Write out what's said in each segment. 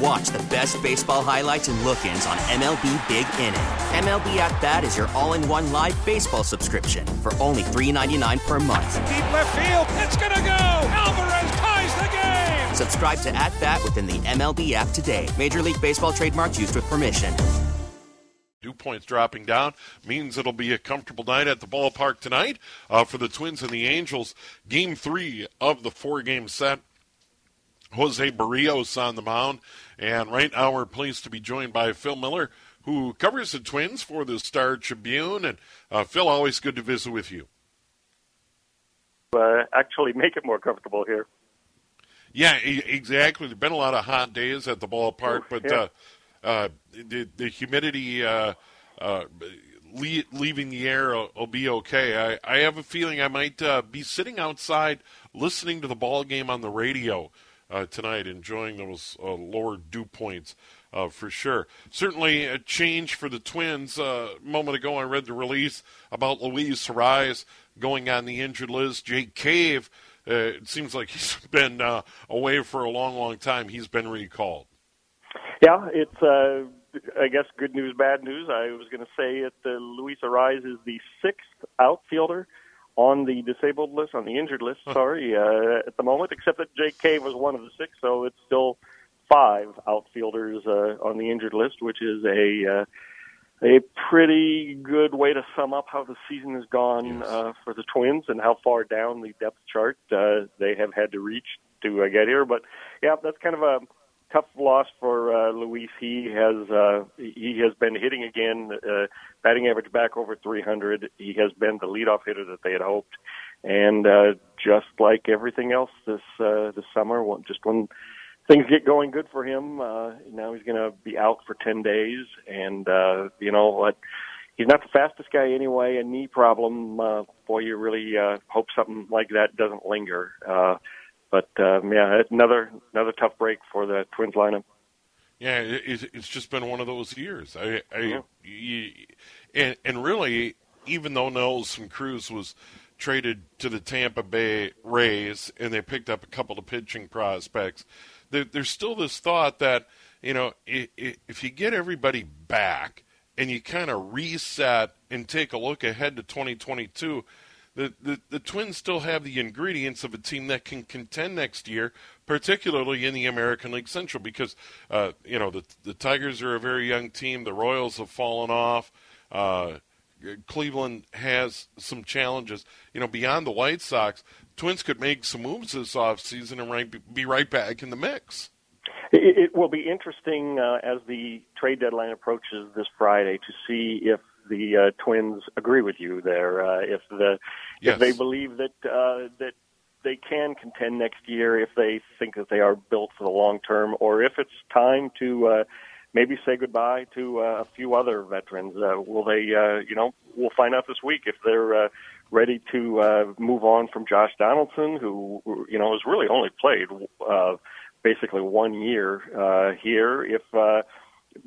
And watch the best baseball highlights and look-ins on MLB Big Inning. MLB At Bat is your all-in-one live baseball subscription for only $3.99 per month. Deep left field, it's gonna go. Alvarez ties the game. Subscribe to At Bat within the MLB app today. Major League Baseball trademarks used with permission. Dew points dropping down means it'll be a comfortable night at the ballpark tonight uh, for the Twins and the Angels. Game three of the four game set. Jose Berrios on the mound. And right now we're pleased to be joined by Phil Miller, who covers the Twins for the Star Tribune. And uh, Phil, always good to visit with you. Uh, actually, make it more comfortable here. Yeah, e- exactly. There've been a lot of hot days at the ballpark, but yeah. uh, uh, the, the humidity uh, uh, le- leaving the air will, will be okay. I, I have a feeling I might uh, be sitting outside listening to the ball game on the radio uh, tonight, enjoying those uh, lower dew points uh, for sure. Certainly a change for the Twins. Uh, a moment ago, I read the release about Luis Arraez going on the injured list. Jake Cave, uh, it seems like he's been uh, away for a long, long time. He's been recalled. Yeah, it's uh, I guess good news, bad news. I was going to say it. Uh, Luis Arraez is the sixth outfielder on the disabled list, on the injured list. Sorry, uh, at the moment, except that Jake Cave was one of the six, so it's still five outfielders uh, on the injured list, which is a uh, a pretty good way to sum up how the season has gone Yes. uh, for the Twins and how far down the depth chart uh, they have had to reach to uh, get here. But yeah, that's kind of a tough loss for uh, Luis. He has uh, he has been hitting again, uh, batting average back over 300. He has been the leadoff hitter that they had hoped, and uh, just like everything else this uh, this summer, just when things get going good for him, uh, now he's going to be out for 10 days, and uh, you know what? He's not the fastest guy anyway. A knee problem, uh, boy, you really uh, hope something like that doesn't linger. Uh, but um, yeah, another another tough break for the Twins lineup. Yeah, it, it's- it's just been one of those years. I, I, Yeah. you, and, and really, even though Nelson Cruz was traded to the Tampa Bay Rays and they picked up a couple of pitching prospects, there, there's still this thought that you know if you get everybody back and you kind of reset and take a look ahead to 2022. The, the the Twins still have the ingredients of a team that can contend next year, particularly in the American League Central, because uh, you know the the Tigers are a very young team. The Royals have fallen off. Uh, Cleveland has some challenges. You know, beyond the White Sox, Twins could make some moves this offseason and right, be right back in the mix. It, will be interesting uh, as the trade deadline approaches this Friday to see if the uh, Twins agree with you there. Uh, if the Yes. if they believe that uh, that they can contend next year, if they think that they are built for the long term, or if it's time to uh, maybe say goodbye to uh, a few other veterans. Uh, will they? Uh, you know, we'll find out this week if they're. Uh, Ready to uh, move on from Josh Donaldson, who you know has really only played uh, basically one year uh, here. If uh,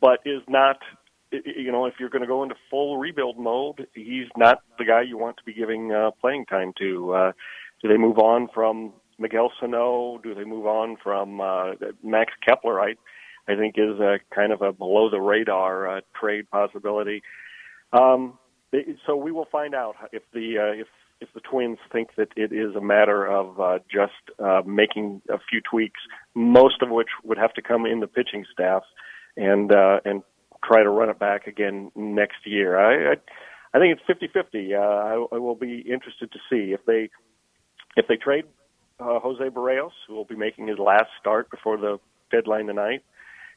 but is not you know if you're going to go into full rebuild mode, he's not the guy you want to be giving uh, playing time to. Uh, do they move on from Miguel Sano? Do they move on from uh, Max Kepler? I I think is a kind of a below the radar uh, trade possibility. Um, so we will find out if the uh, if if the Twins think that it is a matter of uh, just uh, making a few tweaks, most of which would have to come in the pitching staff, and uh, and try to run it back again next year. I I, I think it's 50-50. Uh, I, I will be interested to see if they if they trade uh, Jose Berrios, who will be making his last start before the deadline tonight.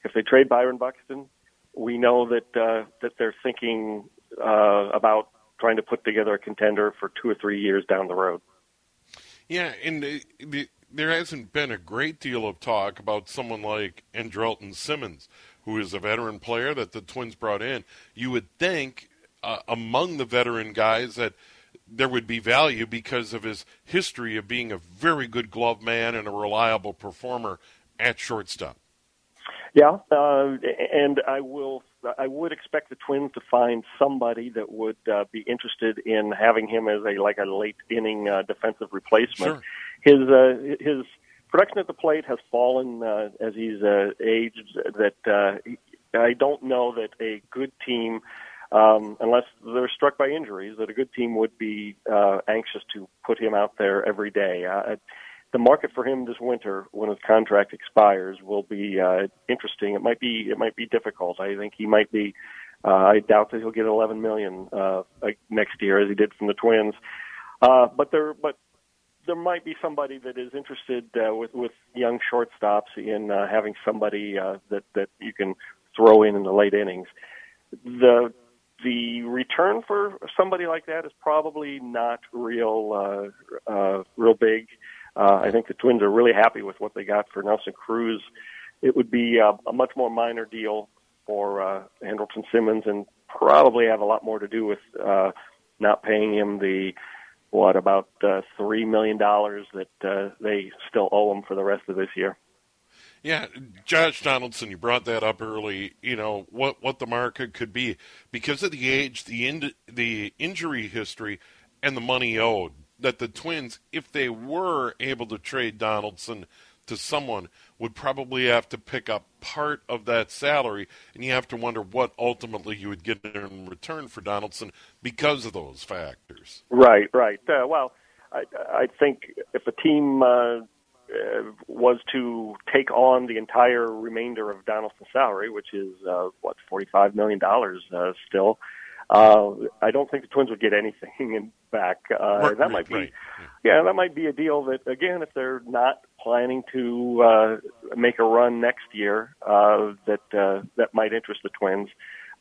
If they trade Byron Buxton, we know that uh, that they're thinking uh, about trying to put together a contender for two or three years down the road. Yeah, and the, the, there hasn't been a great deal of talk about someone like Andrelton Simmons, who is a veteran player that the Twins brought in. You would think uh, among the veteran guys that there would be value because of his history of being a very good glove man and a reliable performer at shortstop. Yeah, uh, and I will. I would expect the Twins to find somebody that would uh, be interested in having him as a like a late inning uh, defensive replacement. Sure. His uh, his production at the plate has fallen uh, as he's uh, aged. That uh, I don't know that a good team, um, unless they're struck by injuries, that a good team would be uh, anxious to put him out there every day. Uh, the market for him this winter, when his contract expires, will be uh, interesting. It might be it might be difficult. I think he might be. Uh, I doubt that he'll get 11 million uh, next year as he did from the Twins. Uh, but there, but there might be somebody that is interested uh, with with young shortstops in uh, having somebody uh, that that you can throw in in the late innings. The the return for somebody like that is probably not real uh, uh, real big. Uh, I think the Twins are really happy with what they got for Nelson Cruz. It would be uh, a much more minor deal for uh, Andrelton Simmons, and probably have a lot more to do with uh, not paying him the what about uh, three million dollars that uh, they still owe him for the rest of this year. Yeah, Josh Donaldson, you brought that up early. You know what what the market could be because of the age, the in, the injury history, and the money owed that the Twins, if they were able to trade Donaldson to someone, would probably have to pick up part of that salary, and you have to wonder what ultimately you would get in return for Donaldson because of those factors. Right, right. Uh, well, I, I think if a team uh, uh, was to take on the entire remainder of Donaldson's salary, which is uh, what forty-five million dollars uh, still, uh, I don't think the Twins would get anything in back. Uh, right, that might be, right. yeah, that might be a deal that again, if they're not planning to uh, make a run next year, uh, that uh, that might interest the Twins.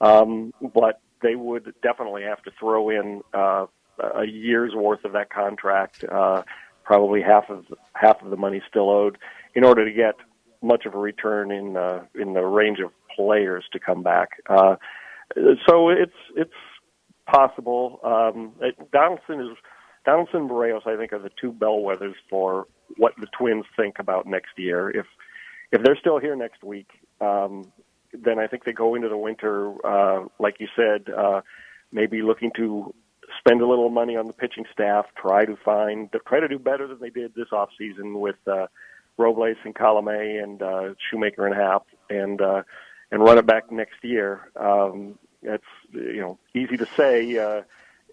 Um, but they would definitely have to throw in uh, a year's worth of that contract, uh, probably half of half of the money still owed, in order to get much of a return in uh, in the range of players to come back. Uh, so it's it's possible. Um, Donaldson is Donaldson and Berrios, I think, are the two bellwethers for what the Twins think about next year. If if they're still here next week, um, then I think they go into the winter, uh, like you said, uh, maybe looking to spend a little money on the pitching staff, try to find, try to do better than they did this off season with uh, Robles and Colome and uh, Shoemaker and Happ, and uh, and run it back next year. Um, it's you know easy to say uh,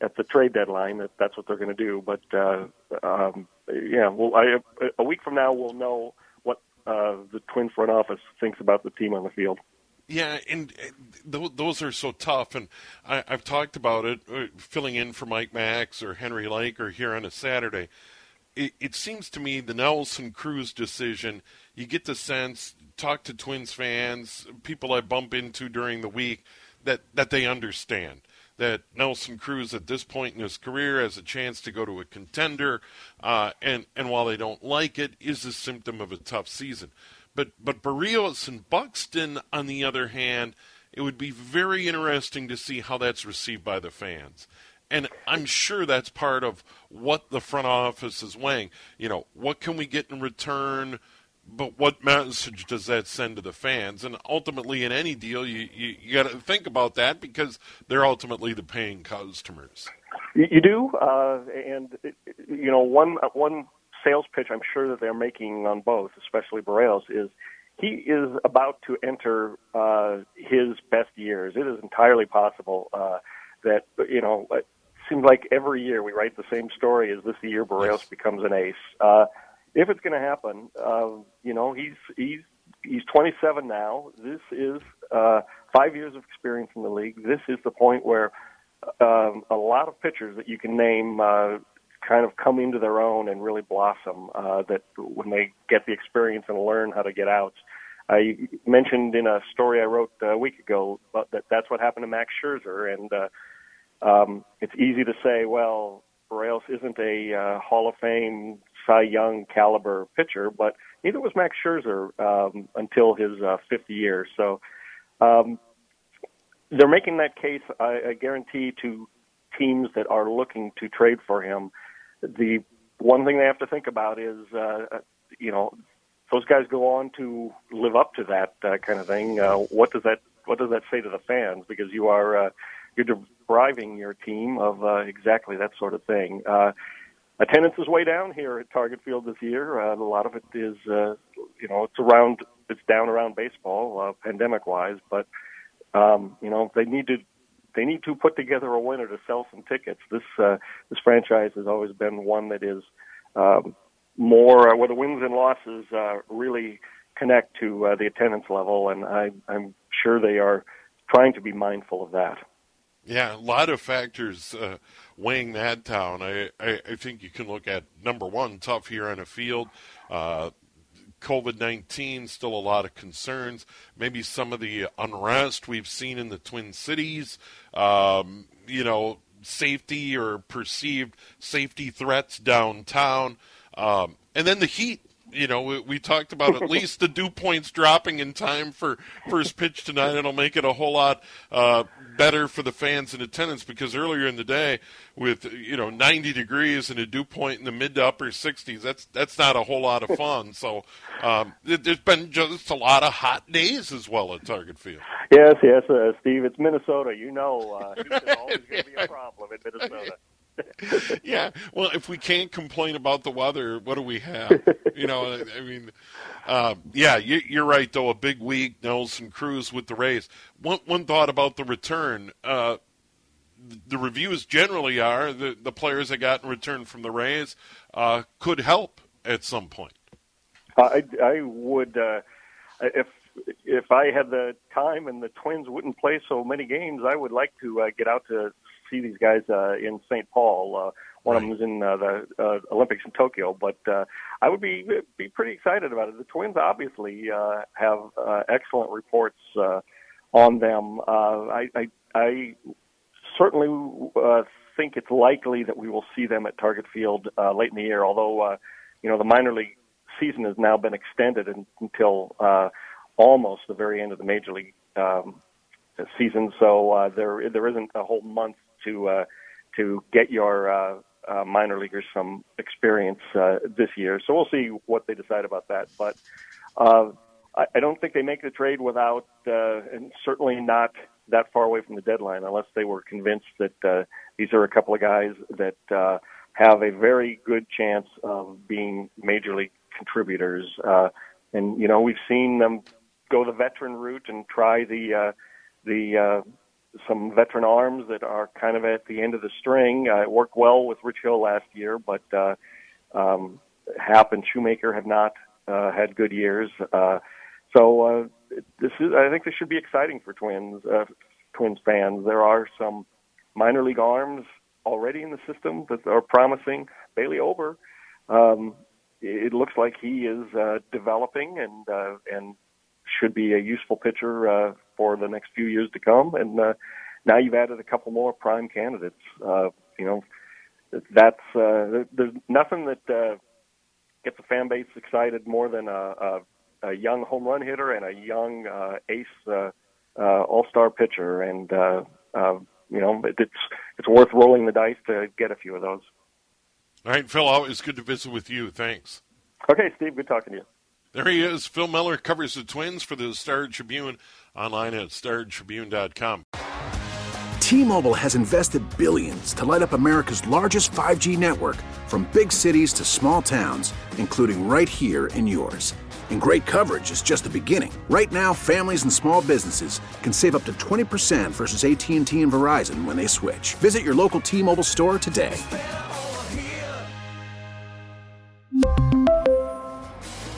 at the trade deadline that that's what they're going to do, but uh, um, yeah, well, I, a week from now we'll know what uh, the Twin front office thinks about the team on the field. Yeah, and uh, those are so tough, and I, have talked about it, uh, filling in for Mike Max or Henry Lake or here on a Saturday. It, it seems to me the Nelson Cruz decision, you get the sense, talk to Twins fans, people I bump into during the week, that, that they understand that Nelson Cruz at this point in his career has a chance to go to a contender, uh, and and while they don't like it, is a symptom of a tough season. But but Berrios and Buxton, on the other hand, it would be very interesting to see how that's received by the fans. And I'm sure that's part of what the front office is weighing. You know, what can we get in return? but what message does that send to the fans? And ultimately, in any deal, you you, you got to think about that because they're ultimately the paying customers. You do, uh, and you know one one sales pitch I'm sure that they're making on both, especially Berrios, is he is about to enter uh, his best years. It is entirely possible uh, that you know. Seems like every year we write the same story. Is this the year Berrios yes. becomes an ace? Uh, if it's going to happen, uh, you know, he's he's he's 27 now. This is uh, five years of experience in the league. This is the point where um, a lot of pitchers that you can name uh, kind of come into their own and really blossom. Uh, that when they get the experience and learn how to get outs. I mentioned in a story I wrote a week ago that that's what happened to Max Scherzer, and uh, um, it's easy to say, well, Berrios isn't a uh, Hall of Fame Cy Young caliber pitcher, but neither was Max Scherzer um, until his uh, fifth year. So um, they're making that case, I, I guarantee, to teams that are looking to trade for him. The one thing they have to think about is, uh, you know, those guys go on to live up to that uh, kind of thing. Uh, what does that What does that say to the fans? Because you are uh, you're depriving your team of uh, exactly that sort of thing. Uh, attendance is way down here at Target Field this year. Uh, a lot of it is, uh, you know, it's around, it's down around baseball, uh, pandemic wise. But um, you know, they need to they need to put together a winner to sell some tickets. This uh, this franchise has always been one that is um, more uh, where the wins and losses uh, really connect to uh, the attendance level, and I, I'm sure they are trying to be mindful of that. Yeah, a lot of factors uh, weighing that down. I, I, I, think you can look at number one, tough here on a field. Uh, COVID 19, still a lot of concerns. Maybe some of the unrest we've seen in the Twin Cities, um, you know, safety or perceived safety threats downtown. Um, and then the heat you know, we, we, talked about at least the dew points dropping in time for first pitch tonight. It'll make it a whole lot uh, better for the fans in attendance because earlier in the day, with you know 90 degrees and a dew point in the mid to upper 60s, that's that's not a whole lot of fun. So um, there's been just a lot of hot days as well at Target Field. Yes, yes, uh, Steve. It's Minnesota. You know, uh, it's always going to be a problem in Minnesota. Yeah. Well, if we can't complain about the weather, what do we have? You know, I mean, uh, yeah, you, are right. Though a big week, Nelson Cruz with the Rays. One one thought about the return. Uh, the reviews generally are the the players that got in return from the Rays uh, could help at some point. I I would uh, if if I had the time and the Twins wouldn't play so many games, I would like to uh, get out to see these guys uh, in St. Paul. Uh, one right. of them is in uh, the uh, Olympics in Tokyo, but uh, I would be be pretty excited about it. The Twins obviously uh, have uh, excellent reports uh, on them. Uh, I, I, I certainly uh, think it's likely that we will see them at Target Field uh, late in the year. Although uh, you know the minor league season has now been extended in, until uh, almost the very end of the major league um, season, so uh, there there isn't a whole month to uh, to get your uh, uh, minor leaguers some experience uh, this year. So we'll see what they decide about that. But uh, I, I don't think they make the trade without, uh, and certainly not that far away from the deadline, unless they were convinced that uh, these are a couple of guys that uh, have a very good chance of being major league contributors. Uh, and you know, we've seen them go the veteran route and try the uh, the uh, some veteran arms that are kind of at the end of the string. Uh, it worked well with Rich Hill last year, but uh, um, Happ and Shoemaker have not uh, had good years. Uh, so uh, this is, I think, this should be exciting for Twins uh, Twins fans. There are some minor league arms already in the system that are promising. Bailey Ober, um, it looks like he is uh, developing and uh, and should be a useful pitcher uh, for the next few years to come. And uh, now you've added a couple more prime candidates. Uh, you know, that's uh, there's nothing that uh, gets a fan base excited more than a, a, a young home run hitter and a young uh, ace uh, uh, all star pitcher. And uh, uh, you know, it's it's worth rolling the dice to get a few of those. All right, Phil. Always good to visit with you. Thanks. Okay, Steve. Good talking to you. There he is. Phil Miller covers the Twins for the Star Tribune online at startribune.com. T-Mobile has invested billions to light up America's largest 5G network from big cities to small towns, including right here in yours. And great coverage is just the beginning. Right now, families and small businesses can save up to 20% versus AT&T and Verizon when they switch. Visit your local T-Mobile store today.